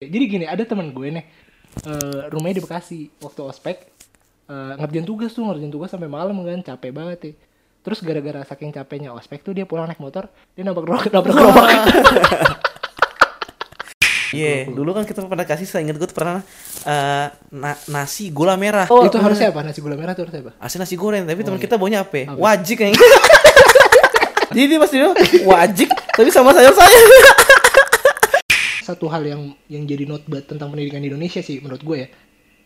Jadi gini, ada teman gue nih, eh, rumahnya di Bekasi. Waktu ospek, eh, ngerjain tugas tuh, ngerjain tugas sampai malam kan, capek banget ya. Terus gara-gara saking capeknya ospek tuh dia pulang naik motor, dia nabrak gerobak, nabrak gerobak. Iya, dulu kan kita pernah kasih, saya ingat gue tuh pernah eh, na- nasi gula merah. Oh, itu harusnya apa? Nasi gula merah tuh harusnya apa? Asli nasi goreng, tapi teman iya. kita baunya apa? ya? Wajik yang Jadi dia pasti bilang, wajik, tapi sama sayur sayur. Satu hal yang yang jadi not bad tentang pendidikan di Indonesia sih menurut gue ya.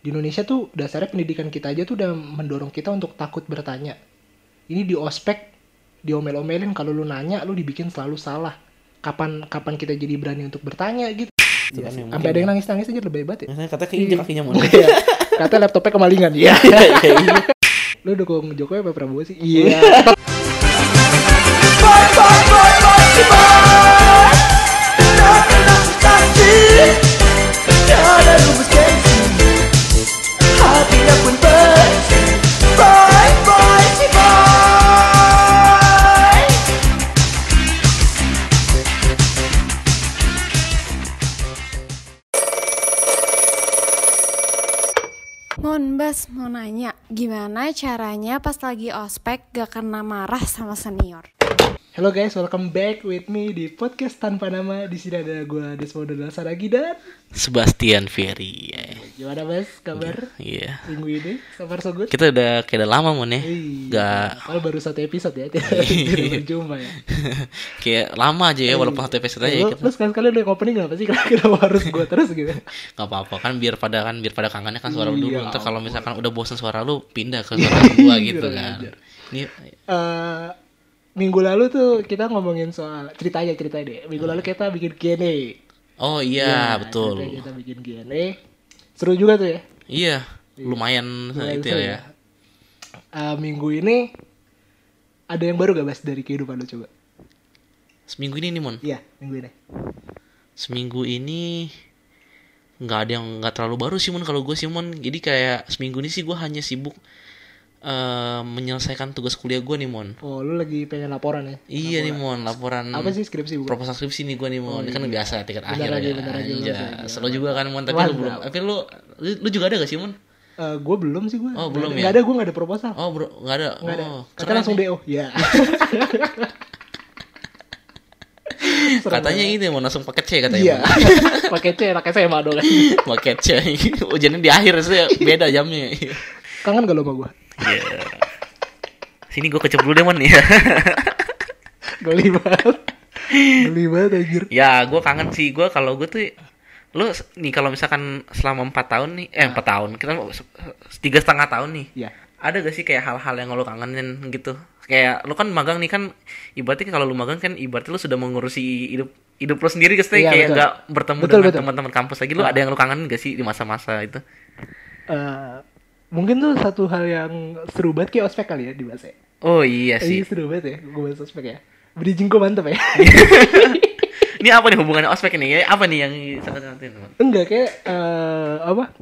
Di Indonesia tuh dasarnya pendidikan kita aja tuh udah mendorong kita untuk takut bertanya. Ini di ospek diomel-omelin kalau lu nanya lu dibikin selalu salah. Kapan kapan kita jadi berani untuk bertanya gitu. Iya kan yang Sampai ada yang nangis-nangis aja lebih hebat ya. Misalnya kata keinjek kakinya mau. Iya. Kata laptopnya kemalingan. Iya. Iya, iya. Lu dukung Jokowi apa Prabowo sih? Iya. Caranya pas lagi ospek gak kena marah sama senior? Halo guys, welcome back with me di podcast tanpa nama. Di sini ada gue Desmond dan Saragi dan Sebastian Ferry. ya. gimana Mas kabar Iya. minggu ini? Far so good? Kita udah kayak udah lama mon ya. Iya. Gak Kalau baru satu episode ya, tidak berjumpa ya. kayak lama aja ya walaupun satu episode aja Lu, kita lu sekali-sekali udah opening gak sih? Kenapa harus gue terus gitu? nggak apa-apa kan biar pada kan biar pada kangennya kan suara lu dulu Iya, ntar kalau misalkan udah bosan suara lu pindah ke suara gua gitu kan ini Eh, minggu lalu tuh kita ngomongin soal ceritanya ceritanya deh. Minggu lalu kita bikin Q&A. oh iya betul ceritanya Kita bikin Q&A. Seru juga tuh ya. iya lumayan Lumayan itu seru ya Eh, minggu ini ada yang baru gak Bas dari kehidupan lu coba? seminggu ini nih mon Iya, minggu ini. seminggu ini nggak ada yang nggak terlalu baru sih mon kalau gue sih mon jadi kayak seminggu ini sih gue hanya sibuk eh, menyelesaikan tugas kuliah gue nih mon Oh, lu lagi pengen laporan ya? iya nih mon laporan Apa sih skripsi bukan? proposal skripsi nih gue nih mon Ini kan biasa tingkat Bentar akhir lagi, ya bentar lagi. selalu juga kan mon tapi lu belum tapi lu, lu juga ada gak sih mon Eh, gue belum sih gue. Oh, belum Gak ya? ada, gue gak ada proposal. oh bro nggak ada Nggak ada. oh Kata langsung. DO. Ya. katanya ini mau langsung paket C katanya Iya. Pakai C, pakai SMA dong. paket C ujiannya di akhir sih beda jamnya Kangen gak lo sama gue? Iya. sini gue kecep dulu deh mon ya Geli banget. Geli banget anjir. ya gue kangen sih gue kalau gue tuh lu nih kalau misalkan selama empat tahun nih eh empat tahun kita tiga setengah tahun nih Iya. ada gak sih kayak hal-hal yang lo kangenin gitu kayak lu kan magang nih kan ibaratnya kalau lu magang kan ibaratnya lu sudah mengurusi hidup hidup lu sendiri guys Iya, kayak nggak bertemu Betul, dengan teman-teman kampus lagi lu ada yang lu kangenin gak sih di masa-masa itu Eh, mungkin tuh satu hal yang seru banget kayak ospek kali ya di bahasa. oh iya Iya sih seru banget ya, gue bahas ospek ya. Bridging gue mantep ya. ini apa nih hubungannya ospek nih apa nih yang sangat nanti Enggak kayak eh, apa?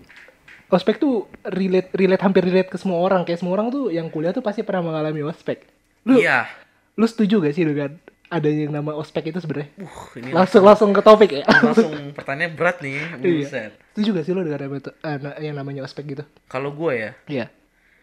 Ospek tuh relate relate hampir relate ke semua orang. Kayak semua orang tuh yang kuliah tuh pasti pernah mengalami ospek. Lu iya lu setuju gak sih dengan adanya yang nama ospek itu sebenarnya? uh ini Langsung langsung ke topik ya. langsung pertanyaan berat nih Iya. buset Setuju gak sih lu dengan itu- na- yang namanya ospek gitu? kalau gue ya Iya.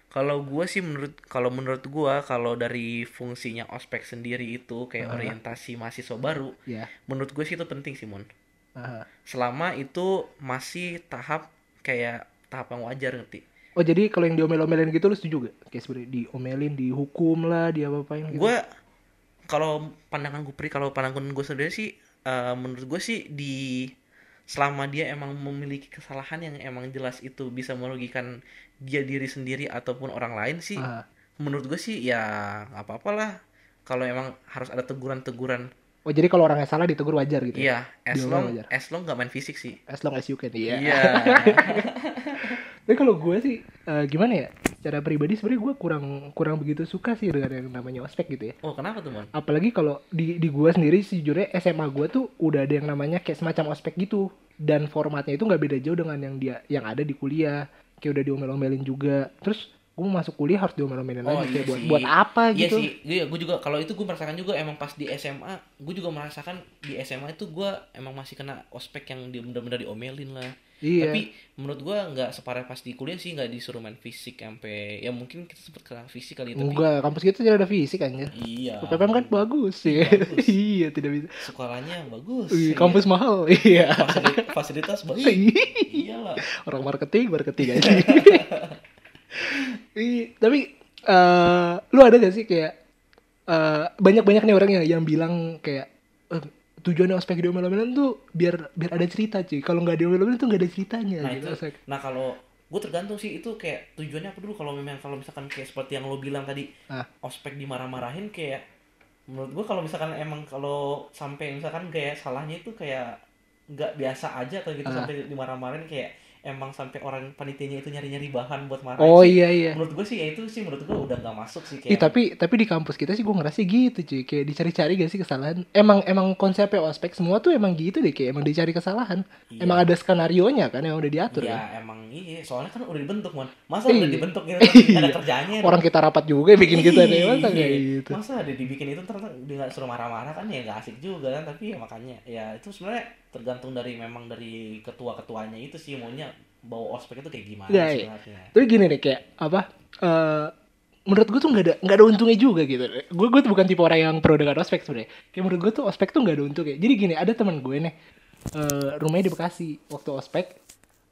Kalau gue sih menurut kalau menurut gue kalau dari fungsinya ospek sendiri itu kayak orientasi mahasiswa baru, Iya. menurut gue sih itu penting sih mon. Aha. Selama itu masih tahap kayak tahap yang wajar ngerti. Oh jadi kalau yang diomel-omelin gitu lu setuju gak? Kayak sebenernya diomelin, dihukum lah, dia apa-apain gitu. Gue kalau pandangan gue pri kalau pandangan gue sendiri sih eh, menurut gue sih di selama dia emang memiliki kesalahan yang emang jelas itu bisa merugikan dia diri sendiri ataupun orang lain sih Aha. menurut gue sih ya nggak apa-apa lah kalau emang harus ada teguran-teguran Oh jadi kalau orangnya salah ditegur wajar gitu? ya? iya as Diomel long wajar. as long nggak main fisik sih As long as you can. Iya. iya Tapi kalau gue sih eh, gimana ya? Secara pribadi sebenarnya gue kurang kurang begitu suka sih dengan yang namanya ospek gitu ya. oh kenapa tuh mon Apalagi kalau di di gue sendiri sejujurnya SMA gue tuh udah ada yang namanya kayak semacam ospek gitu dan formatnya itu nggak beda jauh dengan yang dia yang ada di kuliah. Kayak udah diomel-omelin juga. Terus gue mau masuk kuliah harus diomelin Oh, lagi iya buat sih. buat apa Iya gitu sih, iya gue juga kalau itu gue merasakan juga emang pas di SMA, gue juga merasakan di SMA itu gue emang masih kena ospek yang dia bener-bener diomelin lah. Iya. Tapi menurut gue nggak separah pas di kuliah sih nggak disuruh main fisik sampai ya mungkin kita sempet kena fisik kali tapi enggak kampus kita tidak ada fisik anjir iya. PPM kan bagus sih Bagus. iya tidak bisa sekolahnya bagus. Wih, iya. kampus mahal iya Fasili- fasilitas baik. Iyalah. orang marketing marketing aja Iya, tapi eh lu ada gak sih kayak eh banyak banyak nih orangnya yang bilang kayak eh, tujuannya ospek diomel-omelan tuh biar biar ada cerita cuy kalau nggak diomel-omelan tuh nggak ada ceritanya Nah gitu itu, ospek. nah kalau gue tergantung sih itu kayak tujuannya apa dulu kalau memang kalau misalkan kayak seperti yang lo bilang tadi Ah. ospek dimarah-marahin kayak menurut gue kalau misalkan emang kalau sampai misalkan kayak salahnya itu kayak nggak biasa aja atau gitu Ah. sampai dimarah-marahin kayak emang sampai orang panitianya itu nyari-nyari bahan buat marah oh iya iya. Menurut gue sih ya itu sih menurut gue udah nggak masuk sih Ih, kayak tapi tapi di kampus kita sih gue ngerasa gitu cuy. Kayak dicari-cari gak sih kesalahan? Emang emang konsepnya ospek semua tuh emang gitu deh kayak emang dicari kesalahan. Iya. emang ada skenario nya kan yang udah diatur ya kan? emang iya soalnya kan udah dibentuk mon. Masa Iya. udah dibentuk gitu? Kan ada Iya. kerjanya orang kita rapat juga bikin kita deh masa Iya. kayak gitu. Masa ada dibikin itu ternyata dia suruh marah-marah kan ya nggak asik juga kan? Tapi ya makanya ya itu sebenarnya tergantung dari memang dari ketua-ketuanya itu sih maunya bawa ospek itu kayak gimana Iya, iya. sebenarnya. Tapi gini deh kayak apa? eh menurut gue tuh nggak ada nggak ada untungnya juga gitu. Gue gue tuh bukan tipe orang yang pro dengan ospek sebenarnya. Kayak menurut gue tuh ospek tuh nggak ada untungnya. Jadi gini ada teman gue nih eh rumahnya di Bekasi waktu ospek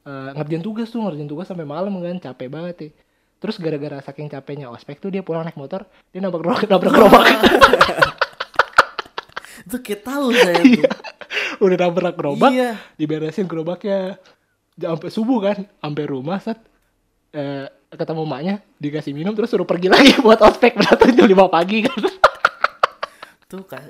eh ngerjain tugas tuh ngerjain tugas sampai malam kan capek banget ya. Terus gara-gara saking capeknya ospek tuh dia pulang naik motor dia nabrak nabrak gerobak Itu kayak tahu saya tuh. Udah nabrak gerobak Iya. diberesin gerobaknya. Sampai subuh kan sampai rumah set eh, ketemu maknya dikasih minum terus suruh pergi lagi buat ospek datang jam 5 pagi kan. Tuh kan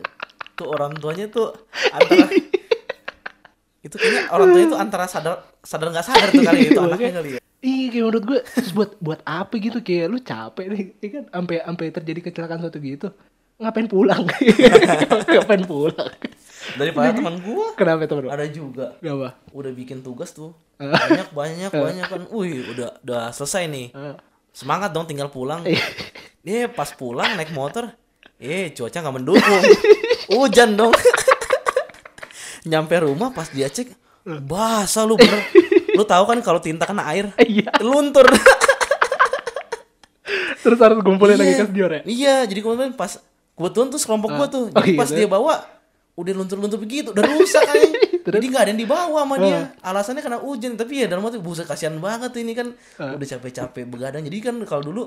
tuh orang tuanya tuh antara itu kayaknya orang tuanya tuh antara sadar sadar nggak sadar tuh kali itu anaknya kali ya. iya kayak menurut gue terus buat buat apa gitu kayak lu capek nih ya kan? Sampai sampai terjadi kecelakaan suatu gitu. Ngapain pulang? Ngapain pulang Daripada teman gua. Kenapa teman ada juga. Gak apa udah bikin tugas tuh. Eh. banyak banyak banyak kan. Wih udah udah selesai nih. Eh. semangat dong tinggal pulang. Eh pas pulang naik motor eh cuaca nggak mendukung. Hujan dong. Nyampe rumah pas dia cek basah lu bener. Lu tahu kan kalau tinta kena air? Iya. Luntur. Terus harus ngumpulin lagi Iya. ke Dior ya iya jadi kemarin pas kebetulan tuh sekelompok gua tuh. Oh, jadi pas terus? dia bawa udah luntur-luntur begitu udah rusak kan? Jadi nggak ada yang dibawa sama dia. Alasannya karena hujan tapi ya dalam hati buset kasihan banget ini kan. Ah. udah capek-capek begadang. Jadi kan kalau dulu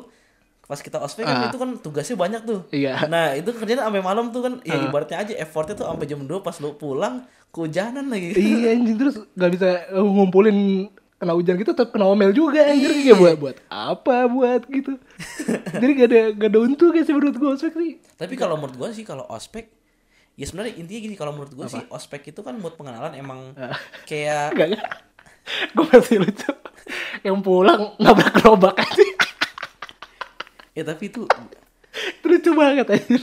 pas kita ospek kan Ah. itu kan tugasnya banyak tuh. Iya. nah itu kerjanya sampai malam tuh kan. Ya Ah. ibaratnya aja effortnya tuh sampai jam 2 pas lu pulang kehujanan lagi. Iya anjing terus nggak bisa uh, ngumpulin kena hujan gitu tetap kena omel juga anjir kayak buat buat apa buat gitu. Jadi gak ada gak ada untung sih menurut gue ospek sih. Tapi kalau menurut gua sih kalau ospek ya sebenarnya intinya gini kalau menurut gua sih ospek itu kan buat pengenalan emang kayak Enggak kan? Gue masih lucu. Yang pulang nabrak gerobak aja. ya tapi itu lucu banget aja.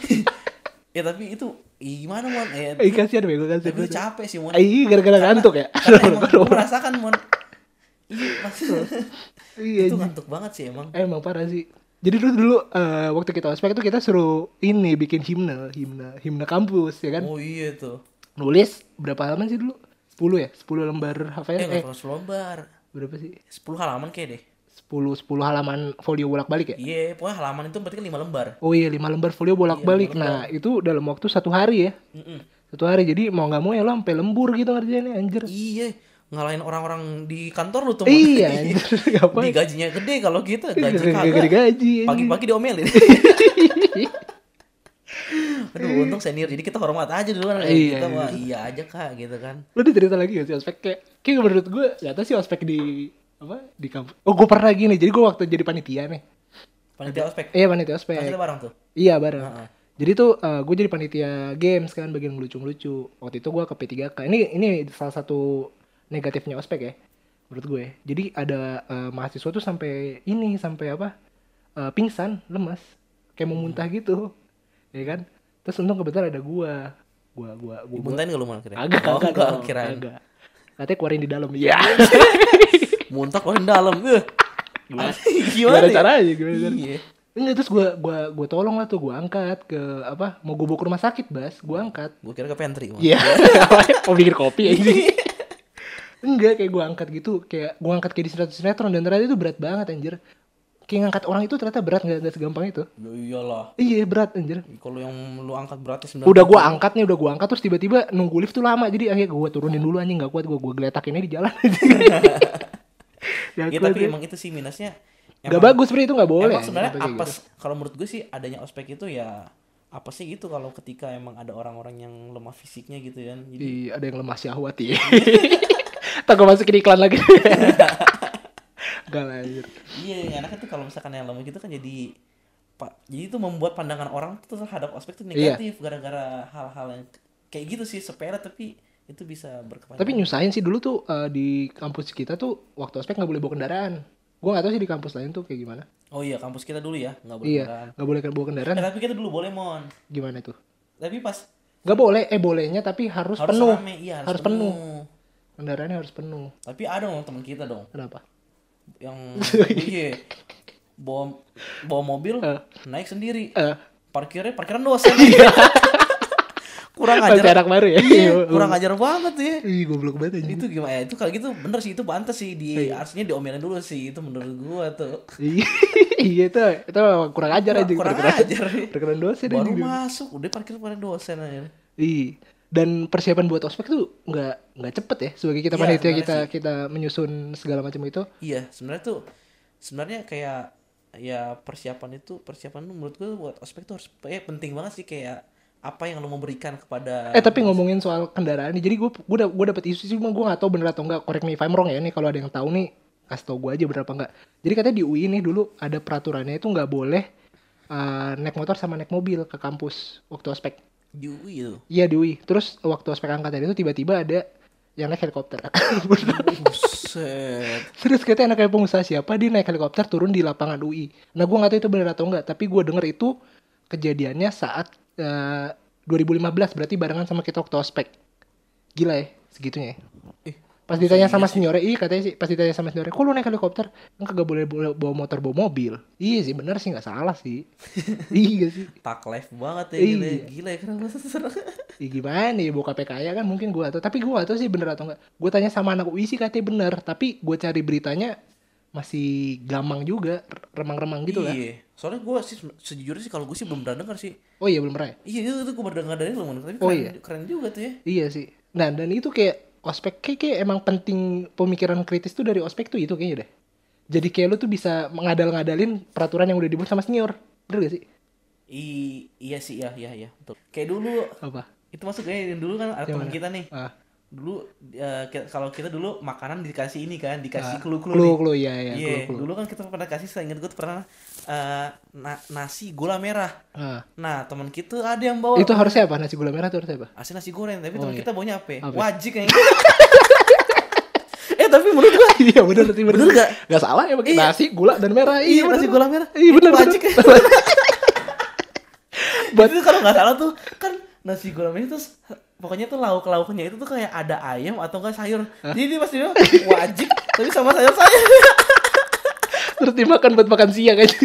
ya tapi itu ya gimana mon ya, Eh kasihan bego kasihan. tapi capek sih mon Eh, gara-gara ngantuk ya. karena emang gua merasakan mon iya maksudnya Iya. itu ngantuk banget sih emang Emang parah sih. Jadi dulu dulu eh, waktu kita ospek itu kita suruh ini bikin himne, himne, himne kampus ya kan. oh iya tuh Nulis berapa halaman sih dulu? 10 ya? 10 lembar eh HVS. nggak Eh, perlu selembar berapa sih? 10 halaman kayak deh 10 10 halaman folio bolak-balik ya? iya pokoknya halaman itu berarti kan 5 lembar Oh iya 5 lembar folio bolak-balik. Iya, lima nah, itu dalam waktu satu hari ya. Mm-mm. Satu hari. Jadi mau nggak mau ya lo sampai lembur gitu ngerjainnya anjir. iya ngalahin orang-orang di kantor lu tuh. Iya, di gajinya gede kalau kita gaji Gak kagak anjing. pagi-pagi diomelin aduh untung senior jadi kita hormat aja dulu kan Iya, kita iya. mah iya aja kak gitu kan ada cerita lagi gak sih ospek? Kayak, kayak menurut gue gak tau sih ospek di apa di kampus. Oh gue pernah gini. Jadi gue waktu jadi panitia nih. panitia ospek Iya panitia ospek. Kan kita bareng tuh Iya bareng. Jadi tuh gue jadi panitia games kan bagian ngelucu-ngelucu. Waktu itu gue ke P3K. Ini ini salah satu negatifnya ospek ya menurut gue. Jadi ada eh, mahasiswa tuh sampai ini sampai apa? eh, pingsan, lemas, kayak mau muntah gitu. Ya kan? Terus untung kebetulan ada gua. Gua gua gua. gua Muntahin gak lu mal kira agak oh, agak enggak kirain agak. Katanya keluarin di dalam. Iya. muntah keluarin dalam eh gimana Gimana ya? caranya gimana caranya Iya. enggak terus gue gua gua tolong lah tuh gue angkat ke apa mau gue bawa ke rumah sakit bas gue angkat Gue kira ke pantry. Iya, mau bikin kopi ya ini. Enggak, kayak gue angkat gitu, kayak gue angkat kayak di sinetron sinetron dan ternyata itu berat banget anjir. Kayak ngangkat orang itu ternyata berat nggak nggak segampang itu. Ya iyalah. Iya berat anjir. Kalau yang lu angkat beratnya sembilan. Udah gue angkat nih, udah gue angkat terus tiba-tiba nunggu lift tuh lama jadi akhirnya gue turunin dulu anjing nggak kuat gue gue geletakinnya di jalan. ya, Ya tapi emang itu sih minusnya. Gak bagus sebenarnya itu nggak boleh. Emang sebenarnya gitu, apa? gitu. Kalau menurut gue sih adanya ospek itu ya apa sih gitu kalau ketika emang ada orang-orang yang lemah fisiknya gitu kan. Jadi Iya, ada yang lemah syahwat ya. Tak gue masukin iklan lagi. Gak lah anjir. iya yang enaknya tuh kalau misalkan yang lemah gitu kan jadi pak jadi itu membuat pandangan orang tuh terhadap ospek tuh Iya. negatif gara-gara hal-hal yang kayak gitu sih sepele tapi itu bisa berkepanjangan. Tapi nyusahin sih dulu tuh eh, di kampus kita tuh waktu ospek nggak boleh bawa kendaraan. Gue nggak tahu sih di kampus lain tuh kayak gimana. Oh iya kampus kita dulu ya nggak boleh Iya, kendaraan. nggak boleh bawa kendaraan. Eh, tapi kita dulu boleh mon. Gimana tuh? Tapi pas Nggak boleh, eh bolehnya tapi harus, harus penuh. rame, iya harus penuh. Kendaraannya harus penuh. Tapi ada dong teman kita dong Kenapa? yang iya bawa bawa mobil naik sendiri Eh, parkirnya parkiran dosen kurang Masih ajar anak baru ya? iya, kurang ajar banget ya ih goblok banget aja. itu gimana ya itu kalau gitu bener sih itu pantas sih di Iya. harusnya diomelin dulu sih itu menurut gua tuh iya itu itu kurang ajar aja. kurang perkenalan- ajar Perkenalan dosen baru aja. masuk udah parkir pada dosen aja Iya. Dan persiapan buat ospek tuh nggak nggak cepet ya. Sebagai kita Iya, panitia kita kita menyusun segala macam itu. iya sebenarnya tuh sebenarnya kayak ya persiapan itu persiapan tuh menurut gua buat ospek tuh harus eh, penting banget sih kayak apa yang lo mau berikan kepada Eh tapi ngomongin soal kendaraan nih, jadi gue gue gue dapet isu sih, cuma gue nggak tahu bener atau enggak. Correct me if I'm wrong ya nih kalau ada yang tahu nih, kasih tau gue aja bener apa enggak. Jadi katanya di UI nih dulu ada peraturannya itu nggak boleh uh, naik motor sama naik mobil ke kampus waktu ospek. Di UI itu Iya di UI. Terus waktu ospek angkatan itu tiba-tiba ada yang naik helikopter. Buset. Terus katanya anak pengusaha siapa dia naik helikopter turun di lapangan UI. Nah gue nggak tahu itu bener atau enggak, tapi gue denger itu kejadiannya saat eh, 2015 berarti barengan sama kita waktu ospek. Gila ya segitunya. ya. Eh, Pas ditanya sama seniornya, iya katanya sih pas ditanya sama seniornya, kok lu naik helikopter? Kan kagak boleh bawa motor bawa mobil. Iya sih bener sih nggak salah sih. iya sih. tak live banget ya Iya. gila, ya kenapa Ya gimana ya bokapnya kaya kan mungkin gue atau tapi gue gak tahu sih bener atau enggak. Gue tanya sama anak UI sih katanya bener, tapi gue cari beritanya masih gamang juga, remang-remang gitu lah. iya soalnya gue sih sejujurnya sih kalau gue sih belum pernah denger sih Oh iya belum pernah ya? iya itu, itu gue baru denger dari lu tapi Oh, keren, iya. keren juga tuh ya Iya sih. Nah dan itu kayak ospek kayak, kayak emang penting pemikiran kritis tuh dari ospek tuh itu kayaknya deh. Jadi kayak lu tuh bisa mengadal-ngadalin peraturan yang udah dibuat sama senior. Bener gak sih? I, iya sih iya iya iya betul kayak dulu Apa? itu masuk kayak dulu kan ada Yang teman kita nih Ah, dulu ki- kalau kita dulu makanan dikasih ini kan dikasih ah, clue-clue clue, nih. clue, iya, iya, Iya, clue, clue. dulu kan kita pernah kasih saya ingat gue pernah eh, na- nasi gula merah Ah. nah teman kita ada yang bawa Itu harusnya apa? Nasi gula merah tuh harusnya apa? Asin nasi goreng, tapi Oh, teman iya. kita baunya apa? ya? Apa? Wajik kayaknya. eh tapi menurut gua iya bener bener. Bener gak? Gak salah ya pakai Iya. nasi, gula dan merah. iya bener. nasi gula merah. Iya bener Itu wajik. Buat itu kalau nggak salah tuh kan nasi gula merah itu pokoknya tuh lauk lauknya itu tuh kayak ada ayam atau enggak sayur. Jadi dia pasti wajik tapi sama sayur sayur. Terus dimakan buat makan siang aja.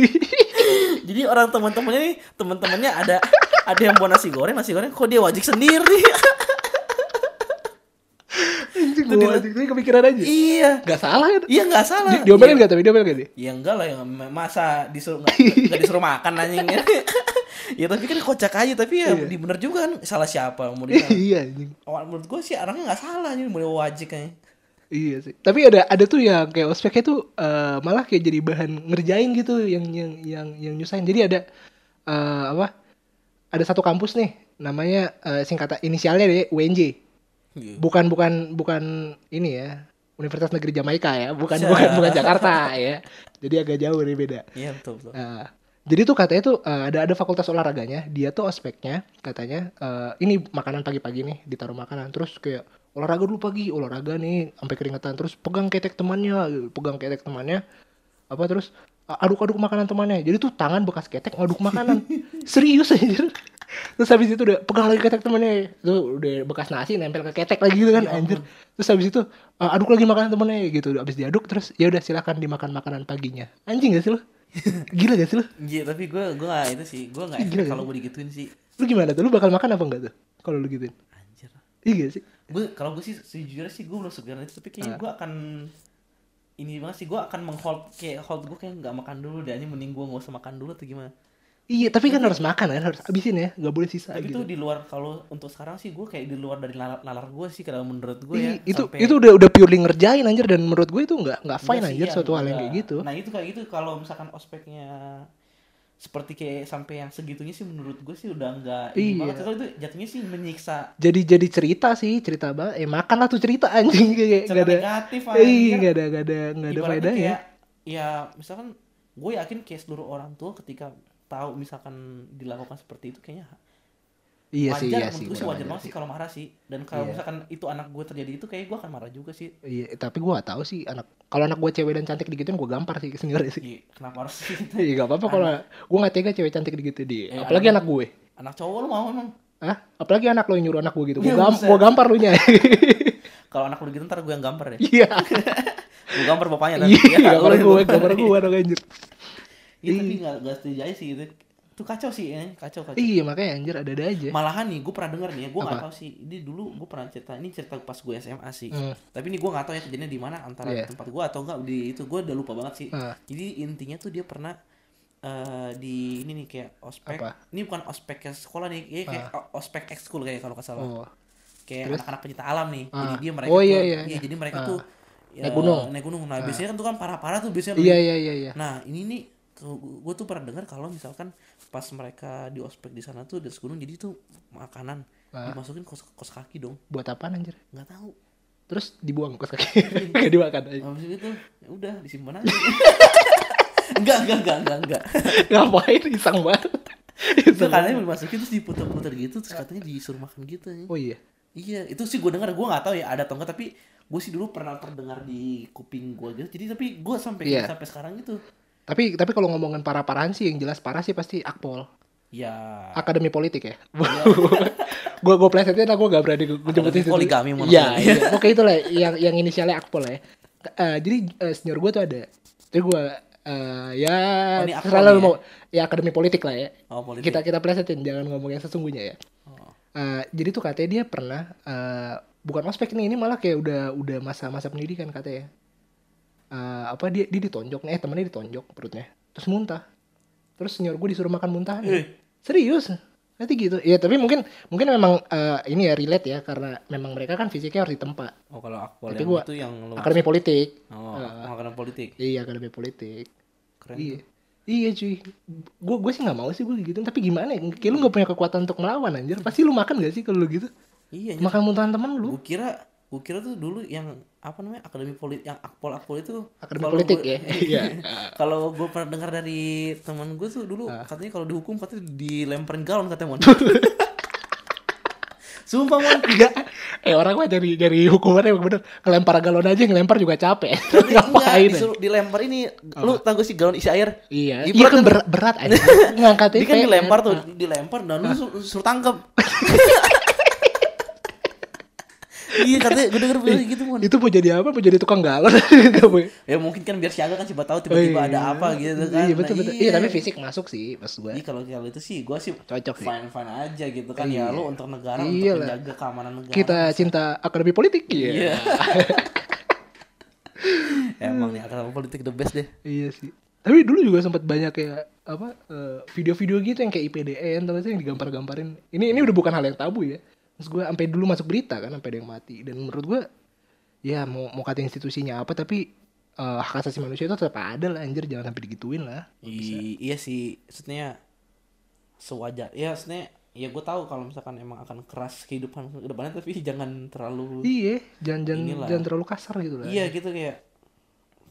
Jadi orang teman-temannya nih teman-temannya ada ada yang bawa nasi goreng nasi goreng kok dia wajik sendiri. Anjing dia- anjing, ini kepikiran aja. iya. Gak salah kan? Iya nggak salah. Di, diomelin Iya. gak tapi diomelin gak dia? Ya enggak lah, yang masa disuruh nggak nggak disuruh makan anjingnya. ya tapi kan kocak aja, tapi ya Iya. di bener juga kan salah siapa mau di iya anjing. Awal menurut gue sih orangnya nggak salah nih, mulai wajib kayaknya. Iya sih. Tapi ada ada tuh yang kayak ospeknya tuh eh, malah kayak jadi bahan ngerjain gitu yang yang yang yang nyusahin. Jadi ada eh, apa? Ada satu kampus nih namanya eh, singkatan inisialnya deh UNJ. Iya. Bukan bukan bukan ini ya. Universitas Negeri Jamaika ya, bukan bukan bukan Jakarta ya. Jadi agak jauh nih beda. Iya betul betul. Nah, jadi tuh katanya tuh eh, ada ada fakultas olahraganya, dia tuh ospeknya katanya eh, ini makanan pagi-pagi nih ditaruh makanan. Terus kayak olahraga dulu pagi, olahraga nih sampai keringetan. Terus pegang ketek temannya, pegang ketek temannya. Apa terus aduk-aduk makanan temannya. Jadi tuh tangan bekas ketek ngaduk makanan. Serius anjir. terus habis itu udah pegang lagi ketek temennya itu udah bekas nasi nempel ke ketek lagi gitu kan Ya anjir. Terus habis itu "Ah, aduk lagi makanan temennya gitu. Habis diaduk terus ya udah silakan dimakan makanan paginya. Anjing gak sih lo gila gak sih lo Iya tapi gue gue gak itu sih gue gak Gila, kalau gue digituin sih. Lu gimana tuh? Lu bakal makan apa enggak tuh kalau lu gituin? Anjir. Iya gak sih? Gue kalau gue sih sejujurnya sih gue belum segan itu tapi Ah. kayaknya gue akan ini banget sih gue akan menghold kayak hold gue kayak nggak makan dulu dan ini mending gue nggak usah makan dulu atau gimana iya tapi kan harus makan kan? Harus habisin ya nggak boleh sisa tapi gitu. tuh di luar kalau untuk sekarang sih gue kayak di luar dari nalar, nalar gue sih kalau menurut gue ya itu sampai- itu udah udah purely ngerjain anjir. Dan menurut gue itu nggak nggak fine anjir iya, suatu hal yang kayak gitu. Nah itu kayak gitu. Kalau misalkan ospeknya seperti kayak sampai yang segitunya sih menurut gue sih udah enggak ini Iya. banget. Itu jatuhnya sih menyiksa. Jadi jadi cerita sih cerita banget eh makan lah tuh cerita anjing. Kayak nggak ada negatif, anjir. nggak ada nggak ada nggak ada faedahnya. ya misalkan gue yakin kayak seluruh orang tua ketika tahu misalkan dilakukan seperti itu kayaknya iya sih wajar iya sih gue sih wajar ajar banget sih kalau marah sih. Dan kalau Iya. misalkan itu anak gue terjadi itu kayak gue akan marah juga sih. Iya tapi gue gak tahu sih anak kalau anak gue cewek dan cantik digituin gue gampar sih sebenarnya sih. Iya, kenapa harus gitu iya gak apa-apa kalau gue gak tega cewek cantik digitu dia. Eh, apalagi anak- anak gue. anak cowok lu mau emang? Hah? apalagi anak lo yang nyuruh anak gue gitu. Gue Ya, gam gua gampar lu nya. Kalau anak lu gitu ntar gue yang gambar ya? Iya. Gue gambar bapaknya tapi iya gambar baru gue gua gambar gue dong anjir Iya tapi nggak nggak setuju aja sih itu. Itu kacau sih ya, kacau kacau. iya makanya anjir ada ada aja Malahan nih, gue pernah denger nih, ya, gue nggak Apa? tahu sih. Ini dulu gue pernah cerita, ini cerita pas gue SMA sih. Hmm. Tapi ini gue nggak tahu ya kejadian di mana antara Iya. tempat gue atau enggak di itu gue udah lupa banget sih. Ah. Jadi intinya tuh dia pernah eh, di ini nih kayak ospek. Apa? Ini bukan ospek ke sekolah nih, kayak, kayak o- ospek ekskul kayak kalau nggak salah. oh Kayak anak-anak pencinta alam nih. Ah. Jadi dia mereka Oh, tuh, iya, iya, iya. jadi mereka Ah. tuh Naik ya, gunung. Naik gunung. Nah, biasanya kan tuh kan parah-parah tuh biasanya. iya iya iya iya Nah ini nih gue tuh pernah dengar kalau misalkan pas mereka di ospek di sana tuh di gunung jadi tuh makanan Ah. dimasukin kos kos kaki dong. Buat apaan anjir? Nggak tahu. Terus dibuang kos kaki. Nggak dimakan aja habis itu ya udah disimpan aja. Enggak enggak enggak enggak enggak ngapain? Iseng banget. Itu katanya dimasukin terus diputer-puter gitu terus katanya disuruh makan gitu ya. oh iya? Iya itu sih gue dengar gue nggak tahu ya ada atau enggak tapi gue sih dulu pernah terdengar di kuping gue gitu. Jadi tapi gue sampai Iya. sampai sekarang gitu tapi tapi kalau ngomongin parah parahan sih yang jelas parah sih pasti akpol. Ya akademi politik ya? Gue gue plesetin lah gue gak berani gue jemputin Akademi poligami mau iya iya. Oke itu lah yang yang inisialnya akpol ya. Eh, jadi eh, senior gue tuh ada. Jadi gue eh, ya Oh, ini Akpol terserah lah lu ya? mau ya akademi politik lah ya. Oh politik. Kita kita plesetin jangan ngomong yang sesungguhnya ya. Oh. Eh, jadi tuh katanya dia pernah eh, bukan ospek nih ini malah kayak udah udah masa-masa pendidikan katanya Eh, apa dia dia ditonjok nih eh temennya ditonjok perutnya. Terus muntah. Terus senior gue disuruh makan muntahan Eh. serius? Nanti gitu. Ya tapi mungkin mungkin memang eh, ini ya relate ya karena memang mereka kan fisiknya harus ditempa. Oh kalau akpol Tapi yang gua- itu yang lu akademi politik. Oh, Ah. makanan politik. iya akademi politik. Keren. iya. iya cuy. Gue gue sih nggak mau sih gue gitu. Tapi gimana ya? Kayak lu nggak punya kekuatan untuk melawan anjir. Pasti lu makan gak sih kalau lu gitu? Iya, makan muntahan temen lu? Gue kira gue kira tuh dulu yang apa namanya akademi politik yang akpol akpol itu Akademi politik gua- ya? Iya. kalau gue pernah dengar dari teman gue tuh dulu Ah. katanya kalau dihukum katanya dilemparin galon katanya mon sumpah mon Enggak. Eh orang mah dari dari hukumannya emang bener ngelempar galon aja ngelempar juga capek. Ngapain? disuruh dilempar ini lu tahu gak sih galon isi air Iya, Ibarat iya kan kan- berat, berat aja. Ngangkat dia kan dilempar tuh dilempar dan lu suruh, suruh tangkap iya katanya gue denger bilang gitu mon Itu mau jadi apa? Mau jadi tukang galon? Ya mungkin kan biar siaga kan siapa tahu tiba-tiba ada apa gitu kan Iya betul Nah, betul. Iya tapi fisik masuk sih pas gue. Iya kalau kalau itu sih gue sih Cocok sih. fine fine aja gitu kan ya lu untuk negara Iya untuk menjaga keamanan negara Kita cinta akademi politik Iya. Iya. emang nih akademi politik the best deh Iya sih. Tapi dulu juga sempat banyak kayak apa eh, video-video gitu yang kayak IPDN atau yang digampar-gamparin. Ini ini udah bukan hal yang tabu ya. Terus gue sampai dulu masuk berita kan sampai ada yang mati dan menurut gue ya mau mau kata institusinya apa tapi eh, hak asasi manusia itu tetap ada lah anjir jangan sampai digituin lah. I- iya sih maksudnya sewajar ya maksudnya ya gue tahu kalau misalkan emang akan keras kehidupan ke depannya tapi jangan terlalu Iya, jangan jangan, Inilah. jangan terlalu kasar gitu lah. iya gitu kayak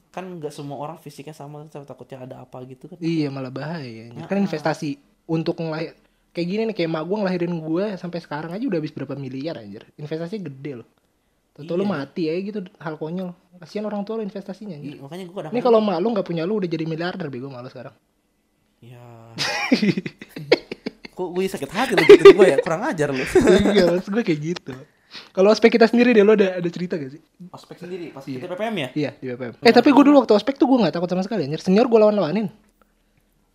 kan nggak semua orang fisiknya sama tapi takutnya ada apa gitu kan Iya malah bahaya. anjir. Kan investasi untuk ngelahir kayak gini nih kayak mak gue ngelahirin gue sampai sekarang aja udah habis berapa miliar anjir. Investasinya gede loh. Tentu lu mati ya gitu hal konyol. Kasihan orang tua lu investasinya anjir. Iya, makanya gue kadang Ini kalau mak lu nggak punya lu udah jadi miliarder bego mak lu sekarang. ya kok gue sakit hati lu gitu gue ya? Kurang ajar lu. Iya maksud gue kayak gitu. Kalau ospek kita sendiri deh lo ada ada cerita gak sih? Ospek sendiri pas kita PPM ya? Iya di BPM eh tapi gue dulu waktu ospek tuh gue nggak takut sama sekali anjir. Senior gue lawan lawanin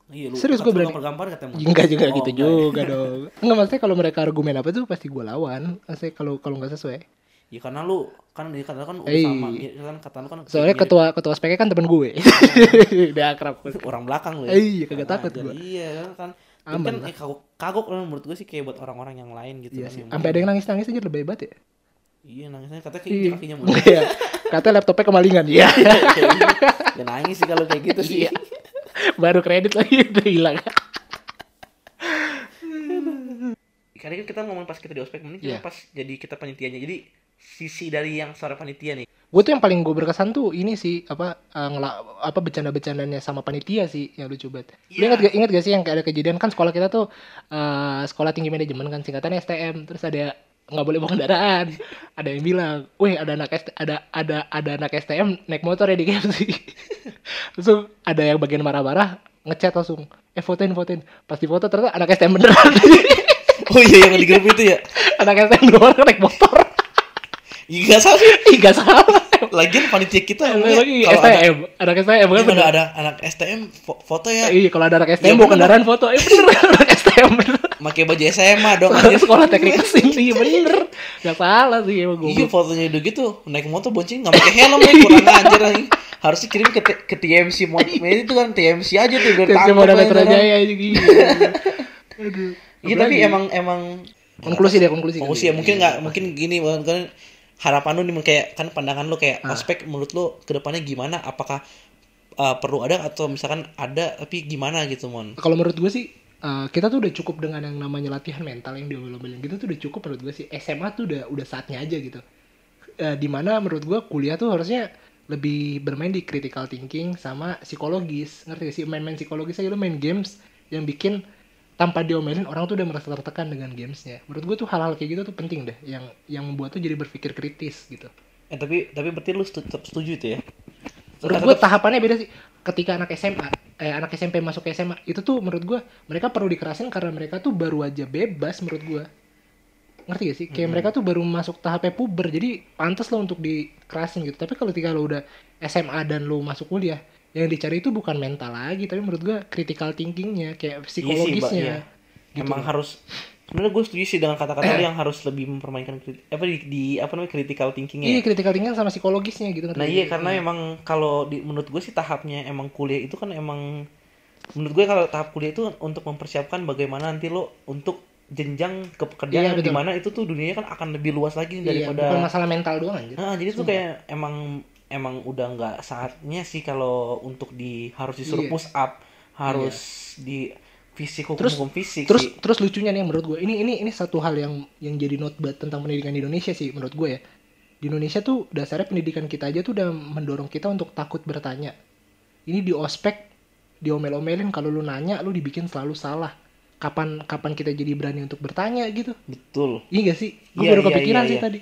iya lu Serius, gua berani. pergampar ketemu enggak juga Oh, gitu enggak. juga dong enggak maksudnya kalau mereka argumen apa tuh pasti gue lawan maksudnya kalau kalau nggak sesuai ya karena lu kan di kata lu kan udah Eh. sama kan kata lu kan soalnya ketua ketua ospeknya kan temen gue udah akrab orang belakang lu ya. Iya, kagak takut gua. iya kan Aman kan eh, kagok kagok lah menurut gue sih kayak buat orang-orang yang lain gitu iya sih sih sampai ada yang nangis nangis aja lebih hebat ya iya nangisnya katanya Iya. kayak kakinya mulut Iya. Katanya laptopnya kemalingan. Iya. ya nangis sih kalau kayak gitu sih Iya. Baru kredit lagi udah hilang. Karena kan kita ngomong pas kita di ospek ini kita pas jadi kita panitianya. Jadi sisi dari yang seorang panitia nih. Gue tuh yang paling gue berkesan tuh ini sih apa ngela, apa bercanda-bercandanya sama panitia sih yang lucu banget. Lu Iya. Ingat gak ingat gak sih yang kayak ada kejadian kan sekolah kita tuh eh, sekolah tinggi manajemen kan singkatannya STM terus ada nggak boleh bawa kendaraan. Ada yang bilang, "Wih, ada anak ST, ada ada ada anak STM naik motor ya di KFC." tuh ada yang bagian marah-marah ngechat langsung, "Eh, fotoin, fotoin." Pas di foto ternyata anak STM beneran. Oh iya yang di grup itu ya. anak STM dua orang naik motor. Iya salah sih. Ih, gak salah. Lagian panitia kita Lagi kalau ada STM, anak STM kan bener. ada anak STM fo- foto ya Iya, kalau ada anak Iya, STM bawa kendaraan foto, eh bener anak STM bener. Pakai baju SMA dong Soalnya anjir. sekolah teknik mesin sih bener. Gak salah sih emang gue. Iya fotonya udah gitu naik motor bonceng nggak pakai helm ya kurang ajar anjing. Harusnya kirim ke, ke TMC mod itu kan TMC aja tuh biar mau aja Metro. Jaya gitu. Aduh. Iya tapi emang emang konklusi deh konklusi. Fokus ya mungkin nggak mungkin gini kan harapan lu nih kayak kan pandangan lu kayak aspek menurut lu ke depannya gimana apakah uh, perlu ada atau misalkan ada tapi gimana gitu mon Kalau menurut gue sih eh, kita tuh udah cukup dengan yang namanya latihan mental yang diomel-omelin gitu tuh udah cukup menurut gue sih. SMA tuh udah udah saatnya aja gitu. Eh, di mana menurut gue kuliah tuh harusnya lebih bermain di critical thinking sama psikologis. Ngerti gak sih? Main-main psikologis aja. Lu main games yang bikin tanpa diomelin orang tuh udah merasa tertekan dengan gamesnya. Menurut gue tuh hal-hal kayak gitu tuh penting deh. Yang yang membuat tuh jadi berpikir kritis gitu. Eh tapi tapi berarti lu tetap setuju itu ya? Menurut gue tahapannya beda sih ketika anak SMA eh anak SMP masuk ke SMA itu tuh menurut gue mereka perlu dikerasin karena mereka tuh baru aja bebas menurut gue ngerti gak sih? Kayak mereka tuh baru masuk tahapnya puber jadi pantas lo untuk dikerasin gitu. Tapi kalau ketika lo udah SMA dan lo masuk kuliah yang dicari itu bukan mental lagi tapi menurut gue critical thinkingnya kayak psikologisnya iya. emang harus sebenarnya gue setuju sih dengan kata-kata lu yang harus lebih mempermainkan kriti- apa di, di apa namanya critical thinking iya ya. critical thinking sama psikologisnya gitu ngerti nah iya karena emang kalau di menurut gue sih tahapnya emang kuliah itu kan emang menurut gue kalau tahap kuliah itu untuk mempersiapkan bagaimana nanti lo untuk jenjang ke Iya, pekerjaan betul. di mana itu tuh dunianya kan akan lebih luas lagi iya, daripada bukan masalah mental doang anjir. Nah, jadi tuh kayak emang emang udah nggak saatnya sih kalau untuk di harus disuruh Iya. push up, harus di fisik hukum Terus- hukum fisik terus sih. terus lucunya nih menurut gue ini ini ini satu hal yang yang jadi not bad tentang pendidikan di Indonesia sih menurut gue ya. Di Indonesia tuh dasarnya pendidikan kita aja tuh udah mendorong kita untuk takut bertanya. Ini di ospek diomel-omelin kalau lu nanya lu dibikin selalu salah. Kapan kapan kita jadi berani untuk bertanya gitu? Betul. iya gak sih? Gue Iya, baru iya, kepikiran iya, sih iya. tadi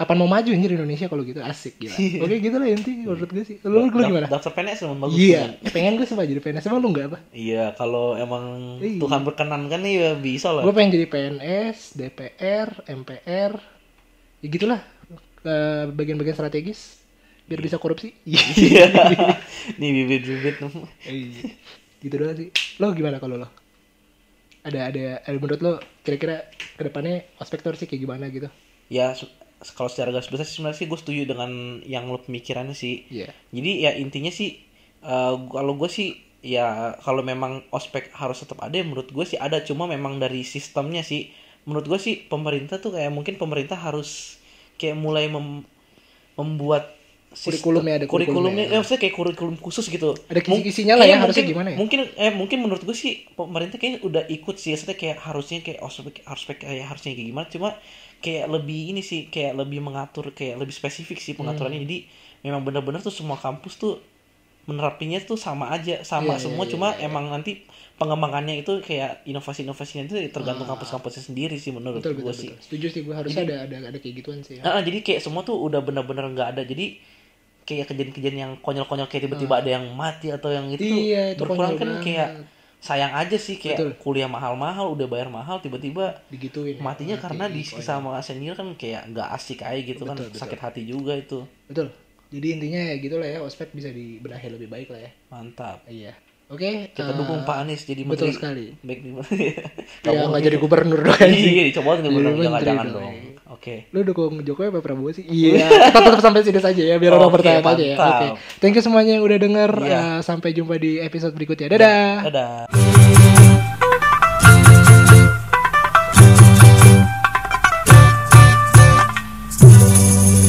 kapan mau maju anjir Indonesia kalau gitu asik gila oke gitu lah inti menurut gue sih lu, lu gimana Daftar PNS emang bagus. iya eh, pengen gue sumpah jadi PNS emang lu nggak apa Iya, kalau emang Iya. Tuhan berkenankan nih ya bisa lah. gue pengen jadi PNS, DPR, MPR, ya gitulah eh, bagian-bagian strategis biar bisa korupsi. Iya. nih bibit-bibit. Iya. gitu doang sih. Lo gimana kalau lo? Ada ada ada menurut lo kira-kira ke depannya tuh harusnya kayak gimana gitu? ya kalau secara garis besar sih sebenarnya sih gue setuju dengan yang lo pemikirannya sih. Iya. Jadi ya intinya sih eh, kalau gue sih ya kalau memang ospek harus tetap ada ya menurut gue sih ada cuma memang dari sistemnya sih menurut gue sih pemerintah tuh kayak mungkin pemerintah harus kayak mulai mem- membuat sistem- Kurikulumnya ada kurikulumnya kurikulumnya. ya maksudnya kayak kurikulum khusus gitu Ada kisi-kisinya lah ya, iya, harusnya mungkin- gimana ya? mungkin eh mungkin menurut gue sih pemerintah kayaknya udah ikut sih maksudnya kayak harusnya kayak ospek ospek kayak harusnya kayak gimana cuma kayak lebih ini sih kayak lebih mengatur kayak lebih spesifik sih pengaturannya Hmm. jadi memang benar-benar tuh semua kampus tuh menerapinya tuh sama aja sama Iya, semua iya, cuma iya, iya. emang nanti pengembangannya itu kayak inovasi-inovasinya itu tergantung kampus-kampusnya sendiri sih menurut Ah. Betul gue betul sih betul. Setuju sih gue harusnya ada ada ada kayak gituan sih. Ya. Ah, ah, jadi kayak semua tuh udah bener-bener nggak ada jadi kayak kejadian-kejadian yang konyol-konyol kayak tiba-tiba ada yang mati atau yang itu Iya, itu berkurang kan banget. kayak sayang aja sih kayak Betul. kuliah mahal-mahal udah bayar mahal tiba-tiba digituin ya. matinya Mati karena di sama senior kan kayak nggak asik aja gitu kan Betul, betul. sakit hati juga itu betul jadi intinya ya gitu lah ya ospek bisa dibenahi lebih baik lah ya mantap iya oke kita eh, dukung Pak Anies jadi betul menteri. sekali. Baik di ya nggak jadi gubernur dong anjing. iya dicoba nggak Jadi benar jangan jangan dong. dong. Oke. Lu dukung Jokowi apa Prabowo sih? Iya. Kita tetap sampai sini saja ya biar orang Oke, bertanya aja ya. oke. Mantap. thank you semuanya yang udah denger Iya. Eh, sampai jumpa di episode berikutnya. Dadah. dadah.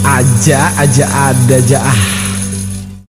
Aja aja ada aja. ah